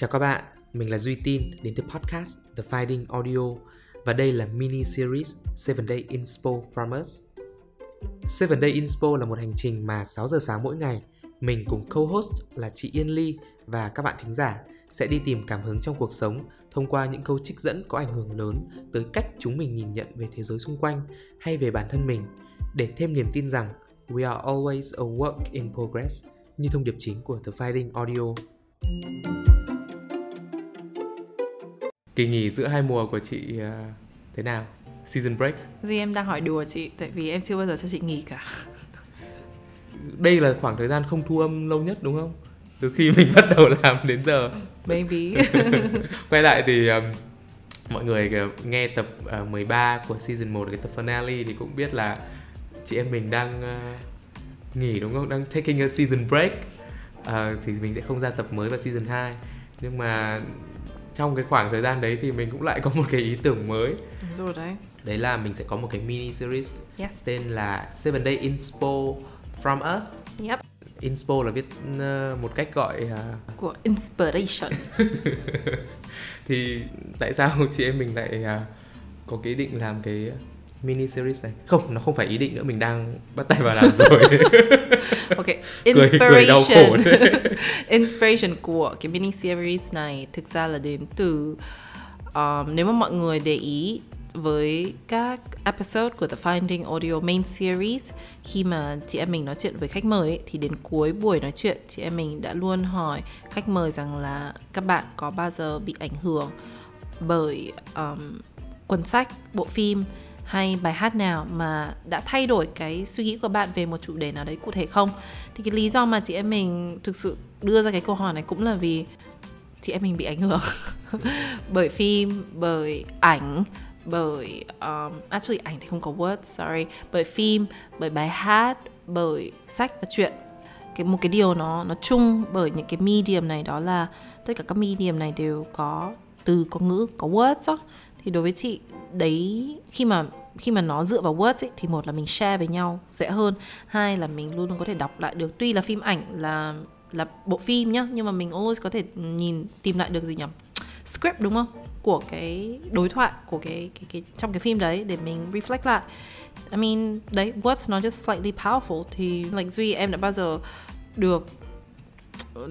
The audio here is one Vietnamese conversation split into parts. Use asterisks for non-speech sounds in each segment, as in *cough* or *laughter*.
Chào các bạn, mình là Duy Tin đến từ podcast The Finding Audio và đây là mini series 7 Day Inspo from Us. 7 Day Inspo là một hành trình mà 6 giờ sáng mỗi ngày mình cùng co-host là chị Yên Ly và các bạn thính giả sẽ đi tìm cảm hứng trong cuộc sống thông qua những câu trích dẫn có ảnh hưởng lớn tới cách chúng mình nhìn nhận về thế giới xung quanh hay về bản thân mình để thêm niềm tin rằng we are always a work in progress như thông điệp chính của The Finding Audio. Kỳ nghỉ giữa hai mùa của chị uh, thế nào? Season break? Gì em đang hỏi đùa chị, tại vì em chưa bao giờ cho chị nghỉ cả. *laughs* Đây là khoảng thời gian không thu âm lâu nhất đúng không? Từ khi mình bắt đầu làm đến giờ. Maybe. *laughs* Quay lại thì um, mọi người nghe tập uh, 13 của season 1 cái tập finale thì cũng biết là chị em mình đang uh, nghỉ đúng không? Đang taking a season break. Uh, thì mình sẽ không ra tập mới vào season 2. Nhưng mà trong cái khoảng thời gian đấy thì mình cũng lại có một cái ý tưởng mới. Đúng rồi đấy. Đấy là mình sẽ có một cái mini series yes. tên là Seven Day Inspo from Us. Yep. Inspo là viết uh, một cách gọi uh... của inspiration. *laughs* Thì tại sao *laughs* chị em mình lại uh, có cái ý định làm cái mini series này? Không nó không phải ý định nữa mình đang bắt tay vào làm *laughs* rồi. Ok inspiration. cười, cười *laughs* inspiration của cái mini series này thực ra là đến từ um, nếu mà mọi người để ý với các episode của The Finding Audio Main Series khi mà chị em mình nói chuyện với khách mời ấy, thì đến cuối buổi nói chuyện chị em mình đã luôn hỏi khách mời rằng là các bạn có bao giờ bị ảnh hưởng bởi um, cuốn sách, bộ phim hay bài hát nào mà đã thay đổi cái suy nghĩ của bạn về một chủ đề nào đấy cụ thể không? Thì cái lý do mà chị em mình thực sự đưa ra cái câu hỏi này cũng là vì chị em mình bị ảnh hưởng. *laughs* Bởi phim bởi ảnh bởi um, actually ảnh thì không có word sorry. Bởi phim bởi bài hát bởi sách và truyện. Cái một cái điều nó nó chung bởi những cái medium này đó là tất cả các medium này đều có từ có ngữ có words đó. thì đối với chị đấy khi mà khi mà nó dựa vào words ấy, thì một là mình share với nhau dễ hơn. Hai là mình luôn luôn có thể đọc lại được. Tuy là phim ảnh là là bộ phim nhá nhưng mà mình always có thể nhìn tìm lại được gì nhỉ? Script đúng không? Của cái đối thoại của cái cái cái trong cái phim đấy để mình reflect lại. I mean đấy words nó just slightly powerful thì like duy em đã bao giờ được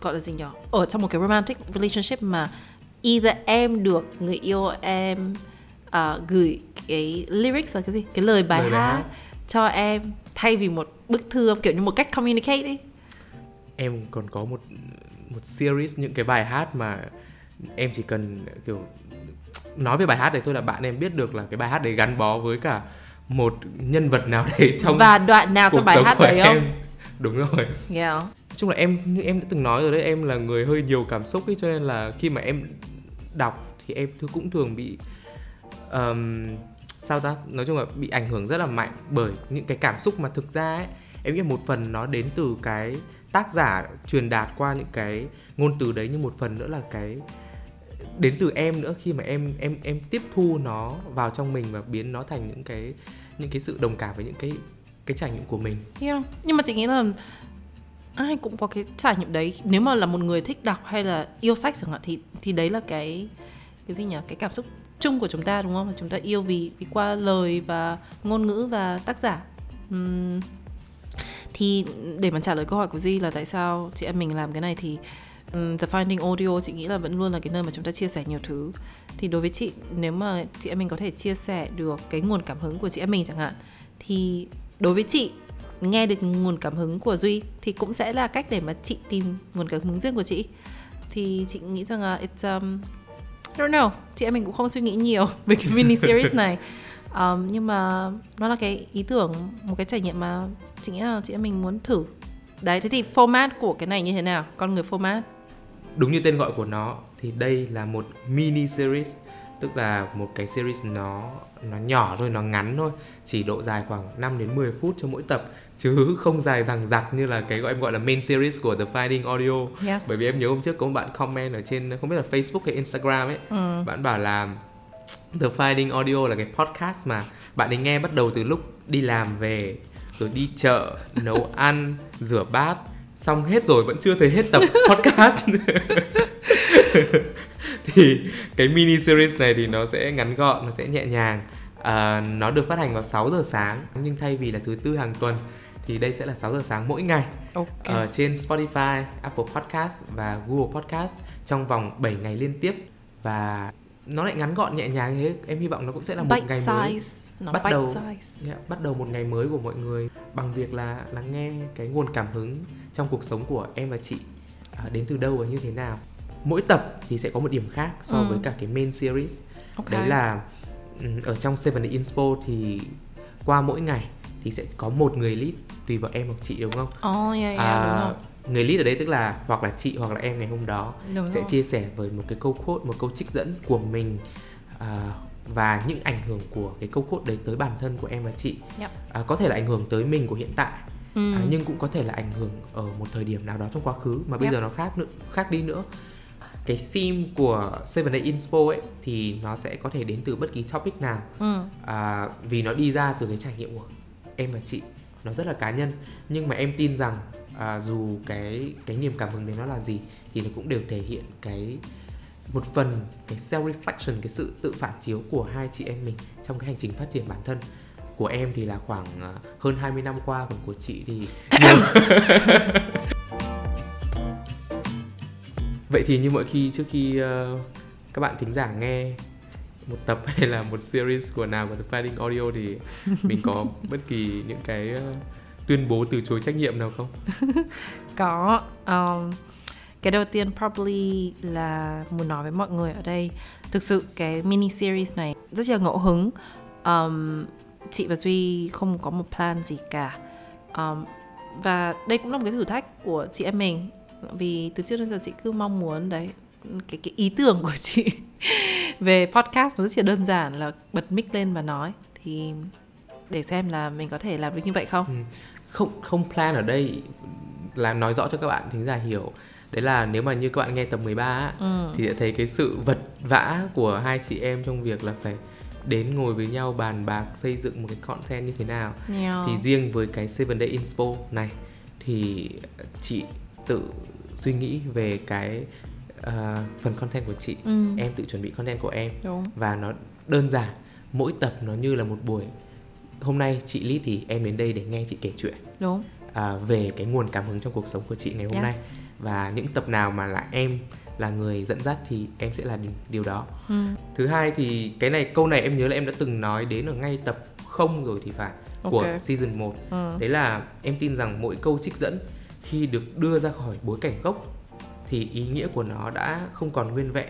gọi là gì nhỉ? Ở trong một cái romantic relationship mà either em được người yêu em uh, gửi cái lyrics là cái gì? Cái lời bài, lời hát, hát. cho em thay vì một bức thư kiểu như một cách communicate ấy. Em còn có một một series những cái bài hát mà em chỉ cần kiểu nói về bài hát đấy thôi là bạn em biết được là cái bài hát đấy gắn bó với cả một nhân vật nào đấy *laughs* trong và đoạn nào trong bài hát đấy em. không *laughs* đúng rồi. Yeah. nói chung là em như em đã từng nói rồi đấy em là người hơi nhiều cảm xúc ấy cho nên là khi mà em đọc thì em cũng thường bị um, sao ta nói chung là bị ảnh hưởng rất là mạnh bởi những cái cảm xúc mà thực ra ấy em nghĩ một phần nó đến từ cái tác giả truyền đạt qua những cái ngôn từ đấy nhưng một phần nữa là cái đến từ em nữa khi mà em em em tiếp thu nó vào trong mình và biến nó thành những cái những cái sự đồng cảm với những cái cái trải nghiệm của mình. Yeah. Nhưng mà chị nghĩ là ai cũng có cái trải nghiệm đấy. Nếu mà là một người thích đọc hay là yêu sách chẳng hạn thì thì đấy là cái cái gì nhỉ? Cái cảm xúc chung của chúng ta đúng không? Chúng ta yêu vì vì qua lời và ngôn ngữ và tác giả. Uhm, thì để mà trả lời câu hỏi của Di là tại sao chị em mình làm cái này thì um, The Finding Audio chị nghĩ là vẫn luôn là cái nơi mà chúng ta chia sẻ nhiều thứ thì đối với chị nếu mà chị em mình có thể chia sẻ được cái nguồn cảm hứng của chị em mình chẳng hạn thì đối với chị nghe được nguồn cảm hứng của Duy thì cũng sẽ là cách để mà chị tìm nguồn cảm hứng riêng của chị thì chị nghĩ rằng là it's um, I don't know. Chị em mình cũng không suy nghĩ nhiều *laughs* về cái mini series này. Um, nhưng mà nó là cái ý tưởng một cái trải nghiệm mà chị nghĩ là chị em mình muốn thử. Đấy thế thì format của cái này như thế nào? Con người format. Đúng như tên gọi của nó thì đây là một mini series tức là một cái series nó nó nhỏ thôi nó ngắn thôi chỉ độ dài khoảng 5 đến 10 phút cho mỗi tập chứ không dài rằng rặc như là cái gọi em gọi là main series của The Finding Audio yes. bởi vì em nhớ hôm trước có một bạn comment ở trên không biết là Facebook hay Instagram ấy ừ. bạn bảo là The Finding Audio là cái podcast mà bạn ấy nghe bắt đầu từ lúc đi làm về rồi đi chợ nấu ăn *laughs* rửa bát xong hết rồi vẫn chưa thấy hết tập *laughs* podcast *laughs* *laughs* thì cái mini series này thì nó sẽ ngắn gọn nó sẽ nhẹ nhàng. À, nó được phát hành vào 6 giờ sáng nhưng thay vì là thứ tư hàng tuần thì đây sẽ là 6 giờ sáng mỗi ngày. Okay. ở trên Spotify, Apple Podcast và Google Podcast trong vòng 7 ngày liên tiếp. Và nó lại ngắn gọn nhẹ nhàng thế. Em hy vọng nó cũng sẽ là một bite ngày size. mới Nó bắt đầu size. yeah, bắt đầu một ngày mới của mọi người bằng việc là lắng nghe cái nguồn cảm hứng trong cuộc sống của em và chị. À, đến từ đâu và như thế nào mỗi tập thì sẽ có một điểm khác so Ừ. với cả cái main series Ok. đấy là ở trong Seven Day Inspo thì qua mỗi ngày thì sẽ có một người lead tùy vào em hoặc chị đúng không? Oh, yeah, yeah, À, đúng rồi. người lead ở đây tức là hoặc là chị hoặc là em ngày hôm đó Đúng sẽ rồi. chia sẻ với một cái câu quote, một câu trích dẫn của mình à, và những ảnh hưởng của cái câu quote đấy tới bản thân của em và chị. Yep. À, có thể là ảnh hưởng tới mình của hiện tại Ừ. à, nhưng cũng có thể là ảnh hưởng ở một thời điểm nào đó trong quá khứ mà bây Yep. giờ nó khác nữa khác đi nữa cái theme của Seven Day Inspo ấy thì nó sẽ có thể đến từ bất kỳ topic nào. Ừ. à, vì nó đi ra từ cái trải nghiệm của em và chị. Nó rất là cá nhân. Nhưng mà em tin rằng à, dù cái cái niềm cảm hứng đấy nó là gì thì nó cũng đều thể hiện cái một phần cái self reflection cái sự tự phản chiếu của hai chị em mình trong cái hành trình phát triển bản thân. Của em thì là khoảng à, hơn 20 năm qua còn của chị thì *laughs* nhiều *laughs* Vậy thì như mọi khi trước khi ờ, các bạn thính giả nghe một tập *laughs* hay là một series của nào của The Fighting Audio thì *laughs* mình có bất kỳ những cái ờ, tuyên bố từ chối trách nhiệm nào không? *laughs* Có um, Cái đầu tiên probably là muốn nói với mọi người ở đây Thực sự cái mini series này rất là ngẫu hứng. Um, Chị và Duy không có một plan gì cả. Um, Và đây cũng là một cái thử thách của chị em mình Vì từ trước đến giờ chị cứ mong muốn đấy cái cái ý tưởng của chị *laughs* về podcast nó rất là đơn giản là bật mic lên và nói thì để xem là mình có thể làm được như vậy không Ừ. Không không plan ở đây là nói rõ cho các bạn thính giả hiểu. Đấy là nếu mà như các bạn nghe tập 13 á, ừ. thì sẽ thấy cái sự vật vã của hai chị em trong việc là phải đến ngồi với nhau bàn bạc xây dựng một cái content như thế nào. Yeah. thì riêng với cái Seven Day Inspo này thì chị tự suy nghĩ về cái ờ, phần content của chị Ừ. em tự chuẩn bị content của em đúng và nó đơn giản mỗi tập nó như là một buổi hôm nay chị Lít thì em đến đây để nghe chị kể chuyện đúng à, về cái nguồn cảm hứng trong cuộc sống của chị ngày hôm Yes. nay và những tập nào mà là em là người dẫn dắt thì em sẽ là điều- đó ừ. thứ hai thì cái này câu này em nhớ là em đã từng nói đến ở ngay tập không rồi thì phải của Ok. season 1 Ừ. đấy là em tin rằng mỗi câu trích dẫn khi được đưa ra khỏi bối cảnh gốc thì ý nghĩa của nó đã không còn nguyên vẹn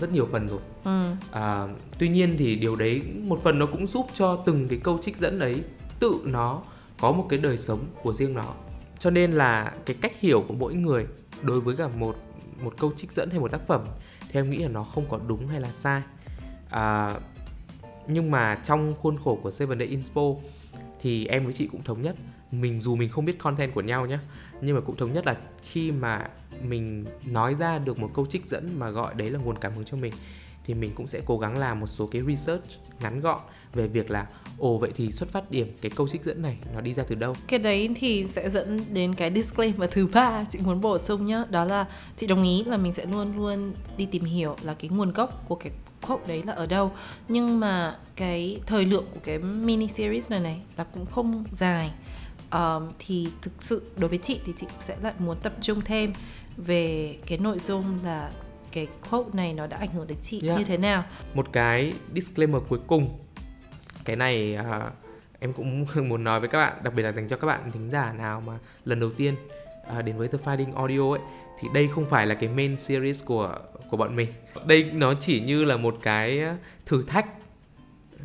rất nhiều phần rồi. Ừ. à, tuy nhiên thì điều đấy một phần nó cũng giúp cho từng cái câu trích dẫn ấy tự nó có một cái đời sống của riêng nó. Cho nên là cái cách hiểu của mỗi người đối với cả một một câu trích dẫn hay một tác phẩm thì em nghĩ là nó không có đúng hay là sai. À, nhưng mà trong khuôn khổ của Seven Day Inspo thì em với chị cũng thống nhất mình dù mình không biết content của nhau nhé nhưng mà cũng thống nhất là khi mà mình nói ra được một câu trích dẫn mà gọi đấy là nguồn cảm hứng cho mình, thì mình cũng sẽ cố gắng làm một số cái research ngắn gọn về việc là, ồ, vậy thì xuất phát điểm cái câu trích dẫn này nó đi ra từ đâu? Cái đấy thì sẽ dẫn đến cái disclaimer thứ ba chị muốn bổ sung nhá, đó là chị đồng ý là mình sẽ luôn luôn đi tìm hiểu là cái nguồn gốc của cái quote đấy là ở đâu. Nhưng mà cái thời lượng của cái mini series này này là cũng không dài. Ờm, thì thực sự đối với chị thì chị sẽ lại muốn tập trung thêm về cái nội dung là cái quote này nó đã ảnh hưởng đến chị Yeah. như thế nào. Một cái disclaimer cuối cùng. Cái này à, em cũng *laughs* muốn nói với các bạn đặc biệt là dành cho các bạn thính giả nào mà lần đầu tiên à, đến với The Fighting Audio ấy thì đây không phải là cái main series của của bọn mình. Đây nó chỉ như là một cái thử thách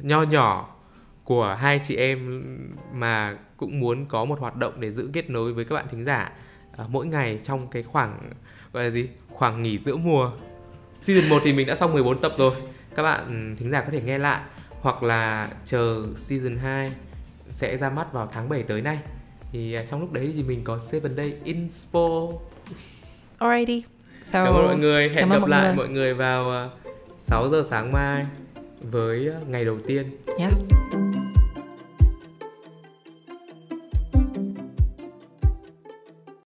nho nhỏ của hai chị em mà cũng muốn có một hoạt động để giữ kết nối với các bạn thính giả à, mỗi ngày trong cái khoảng gọi là gì khoảng nghỉ giữa mùa. Season 1 thì mình đã xong 14 tập rồi. Các bạn thính giả có thể nghe lại Hoặc là chờ Season 2 sẽ ra mắt vào tháng 7 tới nay. Thì à, trong lúc đấy thì mình có 7 Day Inspo alrighty. So Cảm ơn mọi người. Hẹn gặp mọi lại người. mọi người vào à, 6 giờ sáng mai Với à, ngày đầu tiên. Yes